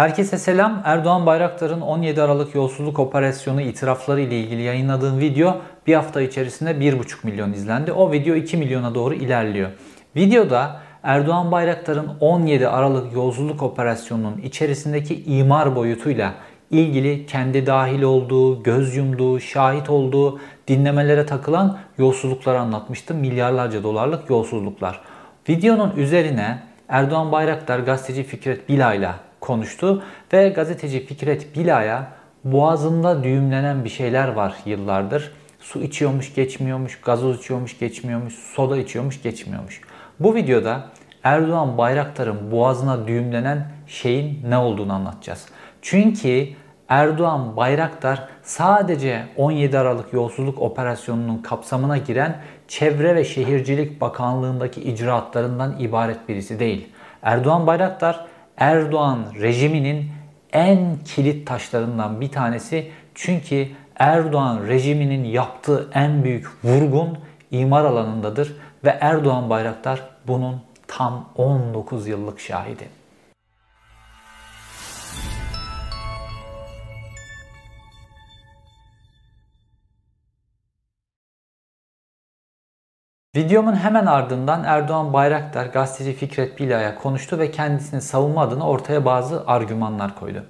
Herkese selam. Erdoğan Bayraktar'ın 17 Aralık yolsuzluk operasyonu itirafları ile ilgili yayınladığım video bir hafta içerisinde 1,5 milyon izlendi. O video 2 milyona doğru ilerliyor. Videoda Erdoğan Bayraktar'ın 17 Aralık yolsuzluk operasyonunun içerisindeki imar boyutuyla ilgili kendi dahil olduğu, göz yumduğu, şahit olduğu dinlemelere takılan yolsuzlukları anlatmıştım. Milyarlarca dolarlık yolsuzluklar. Videonun üzerine Erdoğan Bayraktar gazeteci Fikret Bila'yla konuştu ve gazeteci Fikret Bila'ya boğazında düğümlenen bir şeyler var yıllardır. Su içiyormuş geçmiyormuş, gazoz içiyormuş geçmiyormuş, soda içiyormuş geçmiyormuş. Bu videoda Erdoğan Bayraktar'ın boğazına düğümlenen şeyin ne olduğunu anlatacağız. Çünkü Erdoğan Bayraktar sadece 17 Aralık yolsuzluk operasyonunun kapsamına giren Çevre ve Şehircilik Bakanlığındaki icraatlarından ibaret birisi değil. Erdoğan Bayraktar Erdoğan rejiminin en kilit taşlarından bir tanesi. Çünkü Erdoğan rejiminin yaptığı en büyük vurgun imar alanındadır ve Erdoğan Bayraktar bunun tam 19 yıllık şahidi. Videomun hemen ardından Erdoğan Bayraktar gazeteci Fikret Bila'ya konuştu ve kendisini savunma adına ortaya bazı argümanlar koydu.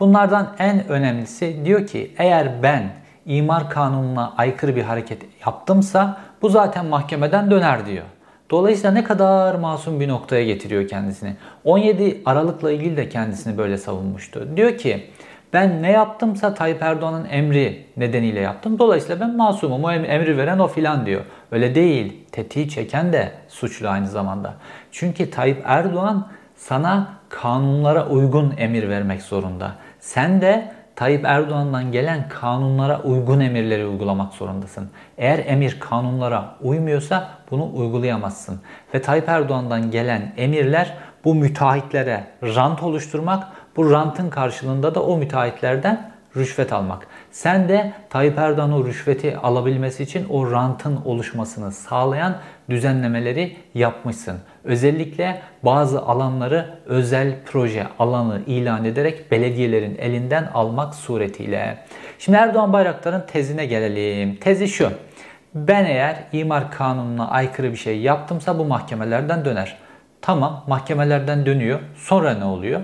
Bunlardan en önemlisi diyor ki eğer ben imar kanununa aykırı bir hareket yaptımsa bu zaten mahkemeden döner diyor. Dolayısıyla ne kadar masum bir noktaya getiriyor kendisini. 17 Aralık'la ilgili de kendisini böyle savunmuştu. Diyor ki ben ne yaptımsa Tayyip Erdoğan'ın emri nedeniyle yaptım. Dolayısıyla ben masumum. O emri veren o filan diyor. Öyle değil. Tetiği çeken de suçlu aynı zamanda. Çünkü Tayyip Erdoğan sana kanunlara uygun emir vermek zorunda. Sen de Tayyip Erdoğan'dan gelen kanunlara uygun emirleri uygulamak zorundasın. Eğer emir kanunlara uymuyorsa bunu uygulayamazsın. Ve Tayyip Erdoğan'dan gelen emirler bu müteahhitlere rant oluşturmak, bu rantın karşılığında da o müteahhitlerden rüşvet almak. Sen de Tayyip Erdoğan o rüşveti alabilmesi için o rantın oluşmasını sağlayan düzenlemeleri yapmışsın. Özellikle bazı alanları özel proje alanı ilan ederek belediyelerin elinden almak suretiyle. Şimdi Erdoğan Bayraktar'ın tezine gelelim. Tezi şu. Ben eğer imar kanununa aykırı bir şey yaptımsa bu mahkemelerden döner. Tamam mahkemelerden dönüyor. Sonra ne oluyor?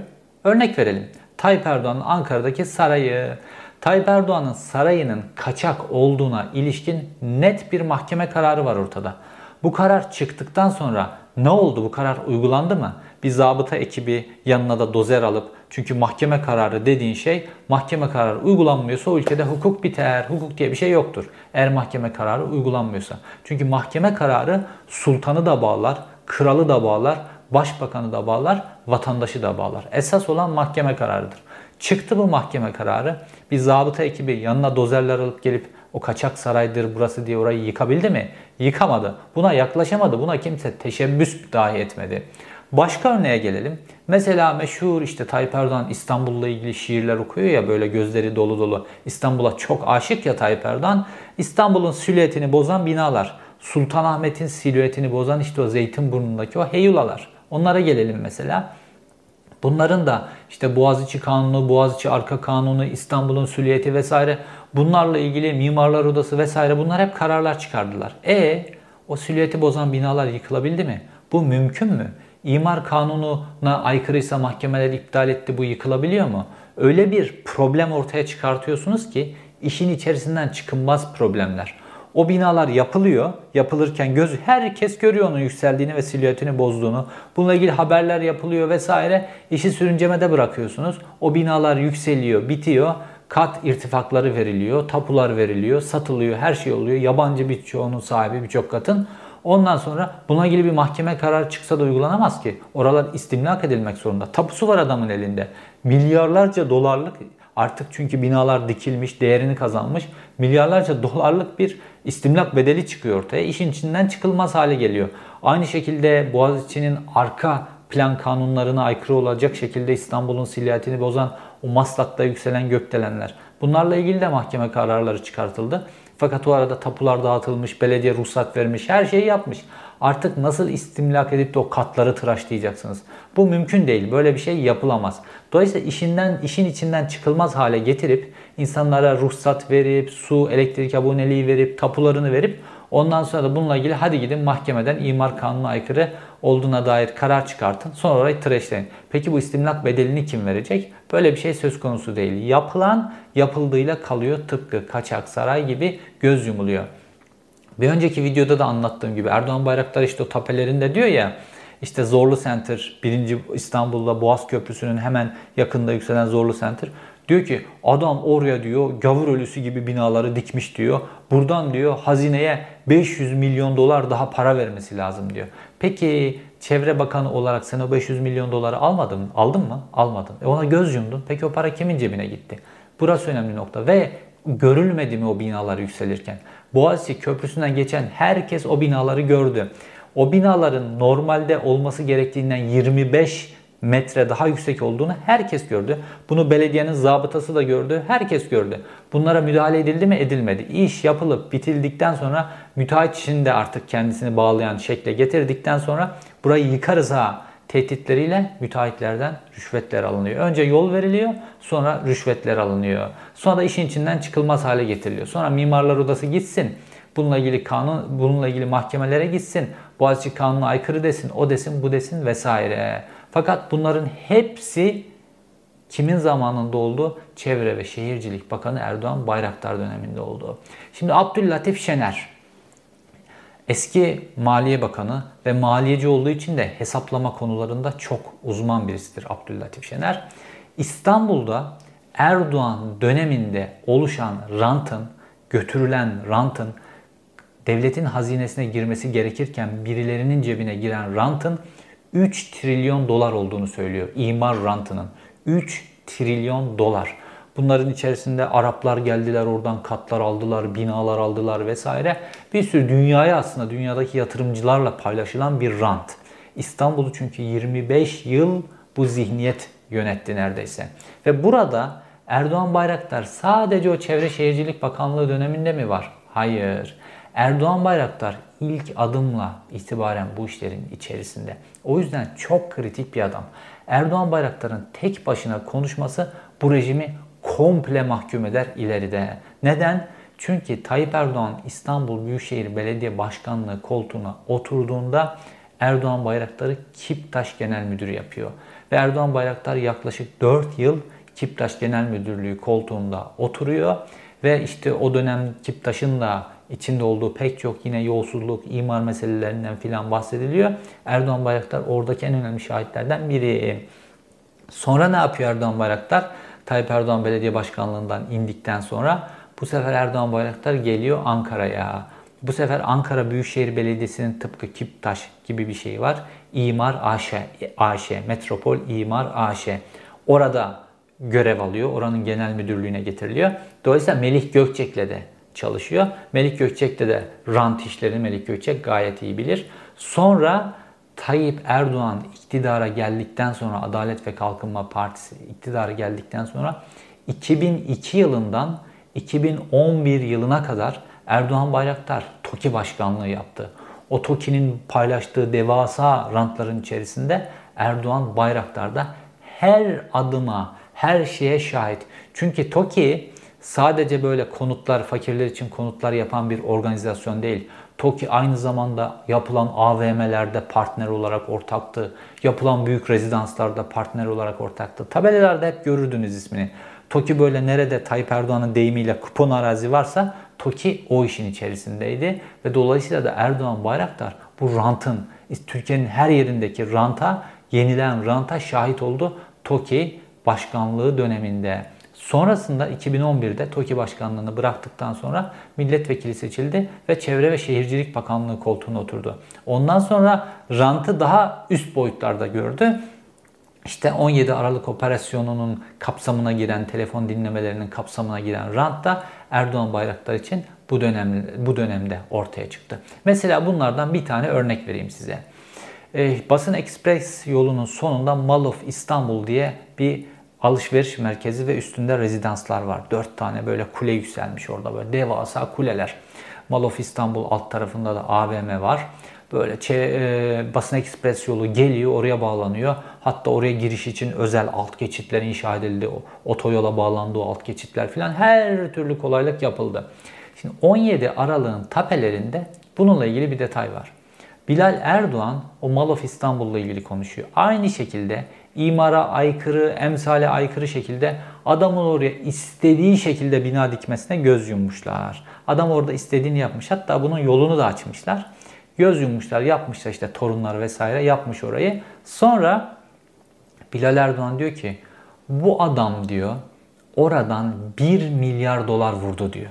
Örnek verelim. Tayyip Erdoğan'ın Ankara'daki sarayı. Tayyip Erdoğan'ın sarayının kaçak olduğuna ilişkin net bir mahkeme kararı var ortada. Bu karar çıktıktan sonra ne oldu? Bu karar uygulandı mı? Bir zabıta ekibi yanına da dozer alıp çünkü mahkeme kararı dediğin şey mahkeme kararı uygulanmıyorsa o ülkede hukuk biter. Hukuk diye bir şey yoktur. Eğer mahkeme kararı uygulanmıyorsa. Çünkü mahkeme kararı sultanı da bağlar, kralı da bağlar, başbakanı da bağlar, vatandaşı da bağlar. Esas olan mahkeme kararıdır. Çıktı bu mahkeme kararı. Bir zabıta ekibi yanına dozerler alıp gelip o kaçak saraydır burası diye orayı yıkabildi mi? Yıkamadı. Buna yaklaşamadı. Buna kimse teşebbüs dahi etmedi. Başka örneğe gelelim. Mesela meşhur işte Tayyip Erdoğan İstanbul'la ilgili şiirler okuyor ya böyle gözleri dolu dolu. İstanbul'a çok aşık ya Tayyip Erdoğan. İstanbul'un silüetini bozan binalar. Sultanahmet'in silüetini bozan işte o Zeytinburnu'ndaki o heyulalar. Onlara gelelim mesela. Bunların da işte Boğaziçi Kanunu, Boğaziçi Arka Kanunu, İstanbul'un süliyeti vesaire bunlarla ilgili Mimarlar Odası vesaire bunlar hep kararlar çıkardılar. E o süliyeti bozan binalar yıkılabildi mi? Bu mümkün mü? İmar kanununa aykırıysa mahkemeler iptal etti bu yıkılabiliyor mu? Öyle bir problem ortaya çıkartıyorsunuz ki işin içerisinden çıkılmaz problemler. O binalar yapılıyor. Yapılırken göz herkes görüyor onun yükseldiğini ve silüetini bozduğunu. Bununla ilgili haberler yapılıyor vesaire. İşi sürüncemede bırakıyorsunuz. O binalar yükseliyor, bitiyor. Kat irtifakları veriliyor, tapular veriliyor, satılıyor, her şey oluyor. Yabancı birçoğunun sahibi birçok katın. Ondan sonra buna ilgili bir mahkeme kararı çıksa da uygulanamaz ki. Oralar istimlak edilmek zorunda. Tapusu var adamın elinde. Milyarlarca dolarlık Artık çünkü binalar dikilmiş, değerini kazanmış. Milyarlarca dolarlık bir istimlak bedeli çıkıyor ortaya. İşin içinden çıkılmaz hale geliyor. Aynı şekilde Boğaziçi'nin arka plan kanunlarına aykırı olacak şekilde İstanbul'un silüetini bozan o Maslak'ta yükselen gökdelenler. Bunlarla ilgili de mahkeme kararları çıkartıldı. Fakat o arada tapular dağıtılmış, belediye ruhsat vermiş, her şeyi yapmış. Artık nasıl istimlak edip de o katları tıraşlayacaksınız? Bu mümkün değil. Böyle bir şey yapılamaz. Dolayısıyla işinden işin içinden çıkılmaz hale getirip insanlara ruhsat verip, su, elektrik aboneliği verip, tapularını verip ondan sonra da bununla ilgili hadi gidin mahkemeden imar kanununa aykırı olduğuna dair karar çıkartın. Sonra orayı tıraşlayın. Peki bu istimlak bedelini kim verecek? Böyle bir şey söz konusu değil. Yapılan yapıldığıyla kalıyor tıpkı kaçak saray gibi göz yumuluyor. Bir önceki videoda da anlattığım gibi Erdoğan Bayraktar işte o tapelerinde diyor ya işte Zorlu Center, 1. İstanbul'da Boğaz Köprüsü'nün hemen yakında yükselen Zorlu Center. Diyor ki adam oraya diyor gavur ölüsü gibi binaları dikmiş diyor. Buradan diyor hazineye 500 milyon dolar daha para vermesi lazım diyor. Peki Çevre Bakanı olarak sen o 500 milyon doları almadın? Aldın mı? Almadın. E ona göz yumdun. Peki o para kimin cebine gitti? Burası önemli nokta. Ve görülmedi mi o binalar yükselirken? Boğaziçi Köprüsü'nden geçen herkes o binaları gördü. O binaların normalde olması gerektiğinden 25 metre daha yüksek olduğunu herkes gördü. Bunu belediyenin zabıtası da gördü. Herkes gördü. Bunlara müdahale edildi mi? Edilmedi. İş yapılıp bitildikten sonra müteahhit işini de artık kendisini bağlayan şekle getirdikten sonra burayı yıkarız ha tehditleriyle müteahhitlerden rüşvetler alınıyor. Önce yol veriliyor, sonra rüşvetler alınıyor. Sonra da işin içinden çıkılmaz hale getiriliyor. Sonra mimarlar odası gitsin. Bununla ilgili kanun, bununla ilgili mahkemelere gitsin. Boğaziçi kanuna aykırı desin, o desin, bu desin vesaire. Fakat bunların hepsi kimin zamanında oldu? Çevre ve Şehircilik Bakanı Erdoğan Bayraktar döneminde oldu. Şimdi Abdüllatif Şener eski Maliye Bakanı ve maliyeci olduğu için de hesaplama konularında çok uzman birisidir Abdüllatif Şener. İstanbul'da Erdoğan döneminde oluşan rantın, götürülen rantın devletin hazinesine girmesi gerekirken birilerinin cebine giren rantın 3 trilyon dolar olduğunu söylüyor. İmar rantının. 3 trilyon dolar. Bunların içerisinde Araplar geldiler oradan katlar aldılar, binalar aldılar vesaire. Bir sürü dünyaya aslında dünyadaki yatırımcılarla paylaşılan bir rant. İstanbul'u çünkü 25 yıl bu zihniyet yönetti neredeyse. Ve burada Erdoğan Bayraktar sadece o Çevre Şehircilik Bakanlığı döneminde mi var? Hayır. Erdoğan Bayraktar ilk adımla itibaren bu işlerin içerisinde. O yüzden çok kritik bir adam. Erdoğan Bayraktar'ın tek başına konuşması bu rejimi komple mahkum eder ileride. Neden? Çünkü Tayyip Erdoğan İstanbul Büyükşehir Belediye Başkanlığı koltuğuna oturduğunda Erdoğan Bayraktar'ı Kiptaş Genel Müdürü yapıyor. Ve Erdoğan Bayraktar yaklaşık 4 yıl Kiptaş Genel Müdürlüğü koltuğunda oturuyor. Ve işte o dönem Kiptaş'ın da içinde olduğu pek çok yine yolsuzluk, imar meselelerinden filan bahsediliyor. Erdoğan Bayraktar oradaki en önemli şahitlerden biri. Sonra ne yapıyor Erdoğan Bayraktar? Tayyip Erdoğan belediye başkanlığından indikten sonra bu sefer Erdoğan Bayraktar geliyor Ankara'ya. Bu sefer Ankara Büyükşehir Belediyesi'nin tıpkı Kiptaş gibi bir şey var. İmar AŞ, AŞ Metropol İmar AŞ. Orada görev alıyor. Oranın genel müdürlüğüne getiriliyor. Dolayısıyla Melih Gökçek'le de çalışıyor. Melih Gökçek'te de rant işlerini Melih Gökçek gayet iyi bilir. Sonra Tayyip Erdoğan iktidara geldikten sonra Adalet ve Kalkınma Partisi iktidara geldikten sonra 2002 yılından 2011 yılına kadar Erdoğan Bayraktar TOKİ başkanlığı yaptı. O TOKİ'nin paylaştığı devasa rantların içerisinde Erdoğan Bayraktar da her adıma, her şeye şahit. Çünkü TOKİ sadece böyle konutlar, fakirler için konutlar yapan bir organizasyon değil. TOKİ aynı zamanda yapılan AVM'lerde partner olarak ortaktı. Yapılan büyük rezidanslarda partner olarak ortaktı. Tabelalarda hep görürdünüz ismini. TOKİ böyle nerede Tayyip Erdoğan'ın deyimiyle kupon arazi varsa TOKİ o işin içerisindeydi. Ve dolayısıyla da Erdoğan Bayraktar bu rantın, Türkiye'nin her yerindeki ranta, yenilen ranta şahit oldu. TOKİ başkanlığı döneminde. Sonrasında 2011'de TOKİ başkanlığını bıraktıktan sonra milletvekili seçildi ve Çevre ve Şehircilik Bakanlığı koltuğuna oturdu. Ondan sonra rantı daha üst boyutlarda gördü. İşte 17 Aralık operasyonunun kapsamına giren, telefon dinlemelerinin kapsamına giren rant da Erdoğan Bayraktar için bu dönem bu dönemde ortaya çıktı. Mesela bunlardan bir tane örnek vereyim size. Ee, Basın Ekspres yolunun sonunda Mall of İstanbul diye bir alışveriş merkezi ve üstünde rezidanslar var. Dört tane böyle kule yükselmiş orada böyle devasa kuleler. Mall of İstanbul alt tarafında da AVM var. Böyle e, basın ekspres yolu geliyor oraya bağlanıyor. Hatta oraya giriş için özel alt geçitler inşa edildi. Otoyola bağlandı o alt geçitler filan her türlü kolaylık yapıldı. Şimdi 17 Aralık'ın tapelerinde bununla ilgili bir detay var. Bilal Erdoğan o Mall of İstanbul'la ilgili konuşuyor. Aynı şekilde imara aykırı, emsale aykırı şekilde adamın oraya istediği şekilde bina dikmesine göz yummuşlar. Adam orada istediğini yapmış. Hatta bunun yolunu da açmışlar. Göz yummuşlar, yapmışlar işte torunlar vesaire yapmış orayı. Sonra Bilal Erdoğan diyor ki bu adam diyor oradan 1 milyar dolar vurdu diyor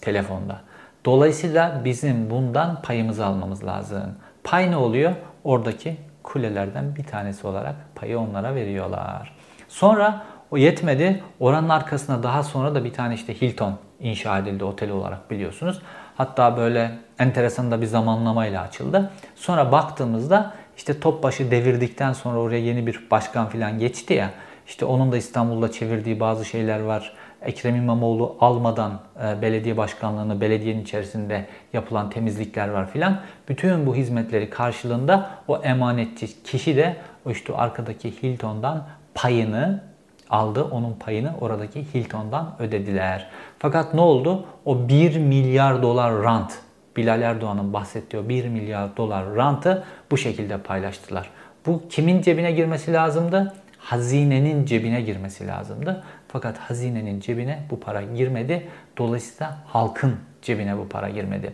telefonda. Dolayısıyla bizim bundan payımızı almamız lazım. Pay ne oluyor? Oradaki kulelerden bir tanesi olarak payı onlara veriyorlar. Sonra o yetmedi. Oranın arkasına daha sonra da bir tane işte Hilton inşa edildi otel olarak biliyorsunuz. Hatta böyle enteresan da bir zamanlamayla açıldı. Sonra baktığımızda işte Topbaşı devirdikten sonra oraya yeni bir başkan falan geçti ya. İşte onun da İstanbul'da çevirdiği bazı şeyler var. Ekrem İmamoğlu almadan e, belediye başkanlığını belediyenin içerisinde yapılan temizlikler var filan. Bütün bu hizmetleri karşılığında o emanetçi kişi de işte arkadaki Hilton'dan payını aldı. Onun payını oradaki Hilton'dan ödediler. Fakat ne oldu? O 1 milyar dolar rant Bilal Erdoğan'ın bahsettiği 1 milyar dolar rantı bu şekilde paylaştılar. Bu kimin cebine girmesi lazımdı? Hazinenin cebine girmesi lazımdı. Fakat hazinenin cebine bu para girmedi. Dolayısıyla halkın cebine bu para girmedi.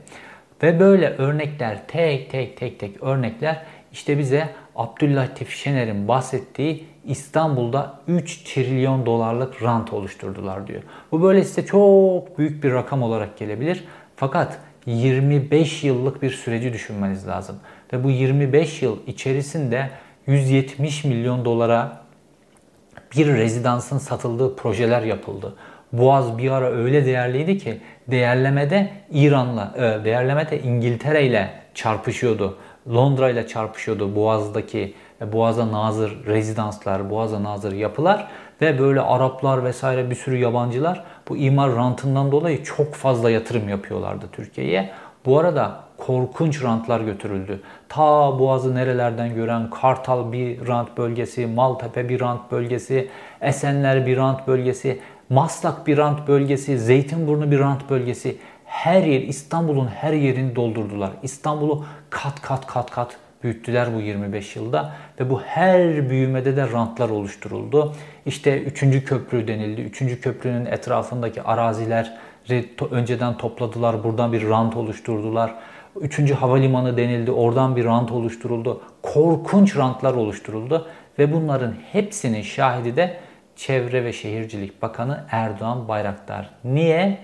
Ve böyle örnekler tek tek tek tek örnekler işte bize Abdüllatif Şener'in bahsettiği İstanbul'da 3 trilyon dolarlık rant oluşturdular diyor. Bu böyle size çok büyük bir rakam olarak gelebilir. Fakat 25 yıllık bir süreci düşünmeniz lazım. Ve bu 25 yıl içerisinde 170 milyon dolara bir rezidansın satıldığı projeler yapıldı. Boğaz bir ara öyle değerliydi ki değerlemede İran'la, e, değerlemede İngiltere ile çarpışıyordu. Londra ile çarpışıyordu Boğaz'daki e, Boğaz'a nazır rezidanslar, Boğaz'a nazır yapılar ve böyle Araplar vesaire bir sürü yabancılar bu imar rantından dolayı çok fazla yatırım yapıyorlardı Türkiye'ye. Bu arada korkunç rantlar götürüldü. Ta Boğaz'ı nerelerden gören Kartal bir rant bölgesi, Maltepe bir rant bölgesi, Esenler bir rant bölgesi, Maslak bir rant bölgesi, Zeytinburnu bir rant bölgesi. Her yer İstanbul'un her yerini doldurdular. İstanbul'u kat kat kat kat büyüttüler bu 25 yılda ve bu her büyümede de rantlar oluşturuldu. İşte 3. köprü denildi. 3. köprünün etrafındaki araziler önceden topladılar. Buradan bir rant oluşturdular. 3. havalimanı denildi. Oradan bir rant oluşturuldu. Korkunç rantlar oluşturuldu ve bunların hepsinin şahidi de Çevre ve Şehircilik Bakanı Erdoğan Bayraktar. Niye?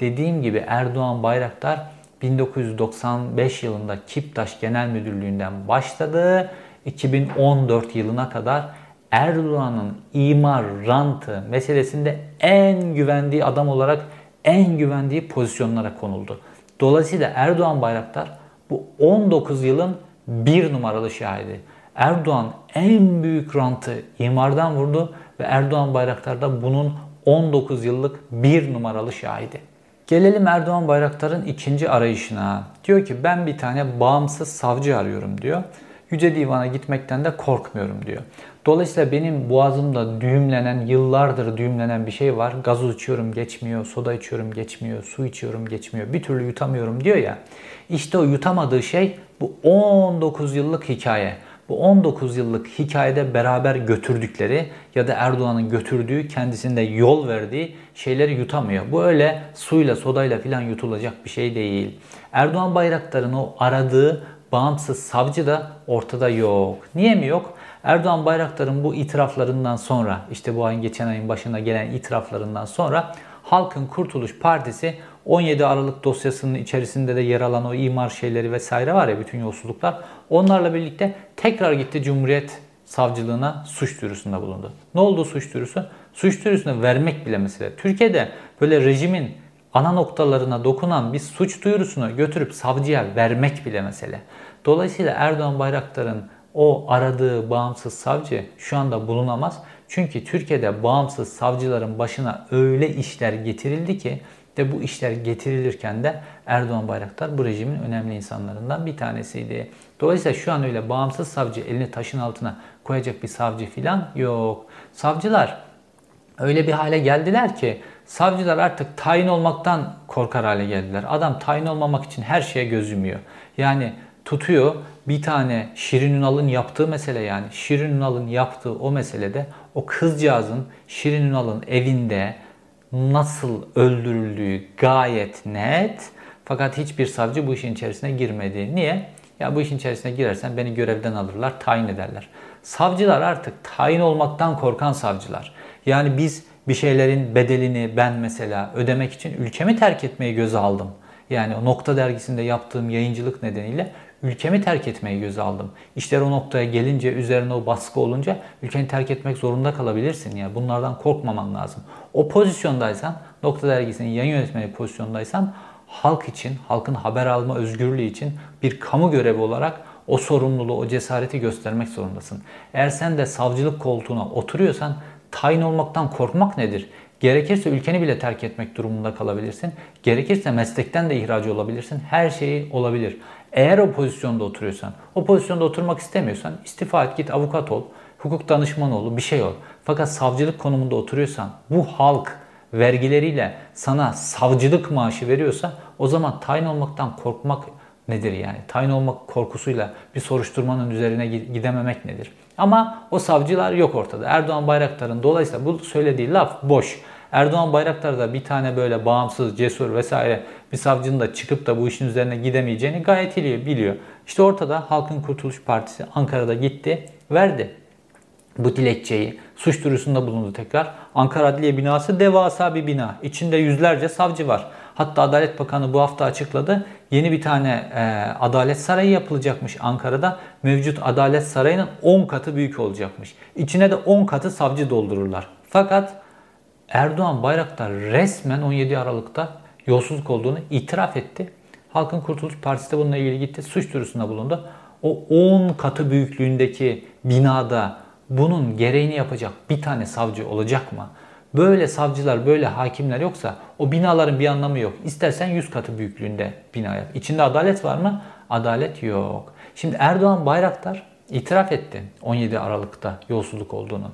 Dediğim gibi Erdoğan Bayraktar 1995 yılında Kiptaş Genel Müdürlüğü'nden başladı. 2014 yılına kadar Erdoğan'ın imar rantı meselesinde en güvendiği adam olarak en güvendiği pozisyonlara konuldu. Dolayısıyla Erdoğan Bayraktar bu 19 yılın bir numaralı şahidi. Erdoğan en büyük rantı imardan vurdu ve Erdoğan Bayraktar da bunun 19 yıllık bir numaralı şahidi. Gelelim Erdoğan Bayraktar'ın ikinci arayışına. Diyor ki ben bir tane bağımsız savcı arıyorum diyor. Yüce Divan'a gitmekten de korkmuyorum diyor. Dolayısıyla benim boğazımda düğümlenen, yıllardır düğümlenen bir şey var. Gazoz içiyorum geçmiyor, soda içiyorum geçmiyor, su içiyorum geçmiyor. Bir türlü yutamıyorum diyor ya. İşte o yutamadığı şey bu 19 yıllık hikaye bu 19 yıllık hikayede beraber götürdükleri ya da Erdoğan'ın götürdüğü kendisinde yol verdiği şeyleri yutamıyor. Bu öyle suyla sodayla filan yutulacak bir şey değil. Erdoğan Bayraktar'ın o aradığı bağımsız savcı da ortada yok. Niye mi yok? Erdoğan Bayraktar'ın bu itiraflarından sonra işte bu ayın geçen ayın başına gelen itiraflarından sonra Halkın Kurtuluş Partisi 17 Aralık dosyasının içerisinde de yer alan o imar şeyleri vesaire var ya bütün yolsuzluklar. Onlarla birlikte tekrar gitti Cumhuriyet Savcılığına suç duyurusunda bulundu. Ne oldu suç duyurusu? Suç duyurusunu vermek bile mesele. Türkiye'de böyle rejimin ana noktalarına dokunan bir suç duyurusunu götürüp savcıya vermek bile mesele. Dolayısıyla Erdoğan Bayraktar'ın o aradığı bağımsız savcı şu anda bulunamaz. Çünkü Türkiye'de bağımsız savcıların başına öyle işler getirildi ki ve bu işler getirilirken de Erdoğan Bayraktar bu rejimin önemli insanlarından bir tanesiydi. Dolayısıyla şu an öyle bağımsız savcı elini taşın altına koyacak bir savcı filan yok. Savcılar öyle bir hale geldiler ki savcılar artık tayin olmaktan korkar hale geldiler. Adam tayin olmamak için her şeye göz yumuyor. Yani tutuyor bir tane Şirin Ünal'ın yaptığı mesele yani Şirin Ünal'ın yaptığı o meselede o kızcağızın Şirin Ünal'ın evinde nasıl öldürüldüğü gayet net. Fakat hiçbir savcı bu işin içerisine girmedi. Niye? Ya bu işin içerisine girersen beni görevden alırlar, tayin ederler. Savcılar artık tayin olmaktan korkan savcılar. Yani biz bir şeylerin bedelini ben mesela ödemek için ülkemi terk etmeyi göze aldım. Yani o Nokta dergisinde yaptığım yayıncılık nedeniyle ülkemi terk etmeyi göze aldım. İşler o noktaya gelince, üzerine o baskı olunca ülkeni terk etmek zorunda kalabilirsin. Yani bunlardan korkmaman lazım. O pozisyondaysan, Nokta dergisinin yayın yönetmeni pozisyondaysan halk için, halkın haber alma özgürlüğü için bir kamu görevi olarak o sorumluluğu, o cesareti göstermek zorundasın. Eğer sen de savcılık koltuğuna oturuyorsan tayin olmaktan korkmak nedir? Gerekirse ülkeni bile terk etmek durumunda kalabilirsin. Gerekirse meslekten de ihraç olabilirsin. Her şey olabilir. Eğer o pozisyonda oturuyorsan, o pozisyonda oturmak istemiyorsan istifa et git avukat ol, hukuk danışmanı ol, bir şey ol. Fakat savcılık konumunda oturuyorsan bu halk vergileriyle sana savcılık maaşı veriyorsa o zaman tayin olmaktan korkmak nedir yani? Tayin olmak korkusuyla bir soruşturmanın üzerine gidememek nedir? Ama o savcılar yok ortada. Erdoğan Bayraktar'ın dolayısıyla bu söylediği laf boş. Erdoğan Bayraktar da bir tane böyle bağımsız, cesur vesaire bir savcının da çıkıp da bu işin üzerine gidemeyeceğini gayet iyi biliyor. İşte ortada Halkın Kurtuluş Partisi Ankara'da gitti, verdi bu dilekçeyi. Suç duyurusunda bulundu tekrar. Ankara Adliye binası devasa bir bina. İçinde yüzlerce savcı var. Hatta Adalet Bakanı bu hafta açıkladı. Yeni bir tane e, Adalet Sarayı yapılacakmış Ankara'da. Mevcut Adalet Sarayı'nın 10 katı büyük olacakmış. İçine de 10 katı savcı doldururlar. Fakat Erdoğan Bayraktar resmen 17 Aralık'ta yolsuzluk olduğunu itiraf etti. Halkın Kurtuluş Partisi de bununla ilgili gitti. Suç duyurusunda bulundu. O 10 katı büyüklüğündeki binada bunun gereğini yapacak bir tane savcı olacak mı? Böyle savcılar, böyle hakimler yoksa o binaların bir anlamı yok. İstersen 100 katı büyüklüğünde bina yap. İçinde adalet var mı? Adalet yok. Şimdi Erdoğan Bayraktar itiraf etti 17 Aralık'ta yolsuzluk olduğunu.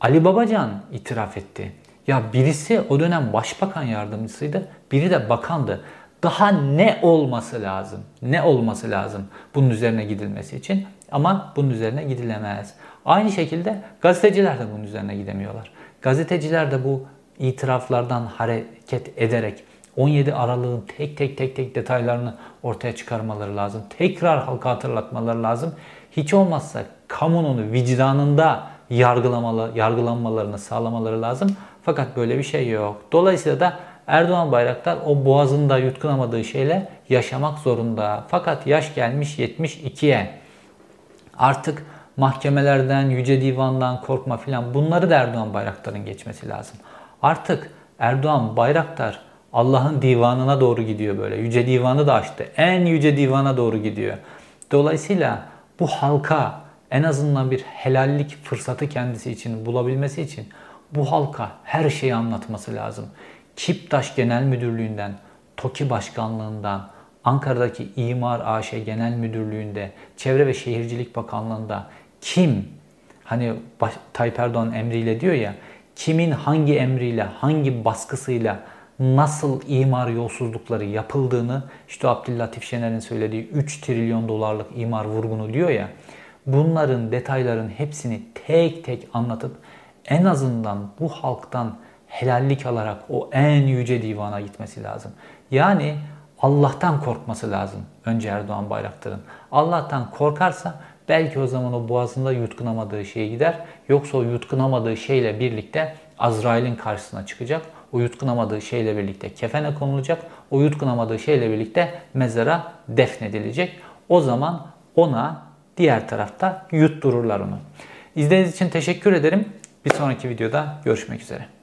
Ali Babacan itiraf etti. Ya birisi o dönem başbakan yardımcısıydı, biri de bakandı. Daha ne olması lazım? Ne olması lazım bunun üzerine gidilmesi için? Ama bunun üzerine gidilemez. Aynı şekilde gazeteciler de bunun üzerine gidemiyorlar. Gazeteciler de bu itiraflardan hareket ederek 17 Aralık'ın tek tek tek tek detaylarını ortaya çıkarmaları lazım. Tekrar halka hatırlatmaları lazım. Hiç olmazsa kamunun vicdanında yargılamalı, yargılanmalarını sağlamaları lazım. Fakat böyle bir şey yok. Dolayısıyla da Erdoğan Bayraktar o boğazında yutkunamadığı şeyle yaşamak zorunda. Fakat yaş gelmiş 72'ye. Artık mahkemelerden, yüce divandan korkma filan bunları da Erdoğan Bayraktar'ın geçmesi lazım. Artık Erdoğan Bayraktar Allah'ın divanına doğru gidiyor böyle. Yüce divanı da açtı. En yüce divana doğru gidiyor. Dolayısıyla bu halka en azından bir helallik fırsatı kendisi için bulabilmesi için bu halka her şeyi anlatması lazım. Kiptaş Genel Müdürlüğü'nden, TOKİ Başkanlığı'ndan, Ankara'daki İmar AŞ Genel Müdürlüğü'nde, Çevre ve Şehircilik Bakanlığı'nda kim hani Tayyip Erdoğan emriyle diyor ya kimin hangi emriyle, hangi baskısıyla nasıl imar yolsuzlukları yapıldığını işte Abdüllatif Şener'in söylediği 3 trilyon dolarlık imar vurgunu diyor ya bunların detayların hepsini tek tek anlatıp en azından bu halktan helallik alarak o en yüce divana gitmesi lazım. Yani Allah'tan korkması lazım önce Erdoğan Bayraktar'ın. Allah'tan korkarsa belki o zaman o boğazında yutkunamadığı şeye gider. Yoksa o yutkunamadığı şeyle birlikte Azrail'in karşısına çıkacak. O yutkunamadığı şeyle birlikte kefene konulacak. O yutkunamadığı şeyle birlikte mezara defnedilecek. O zaman ona diğer tarafta yuttururlar onu. İzlediğiniz için teşekkür ederim. Bir sonraki videoda görüşmek üzere.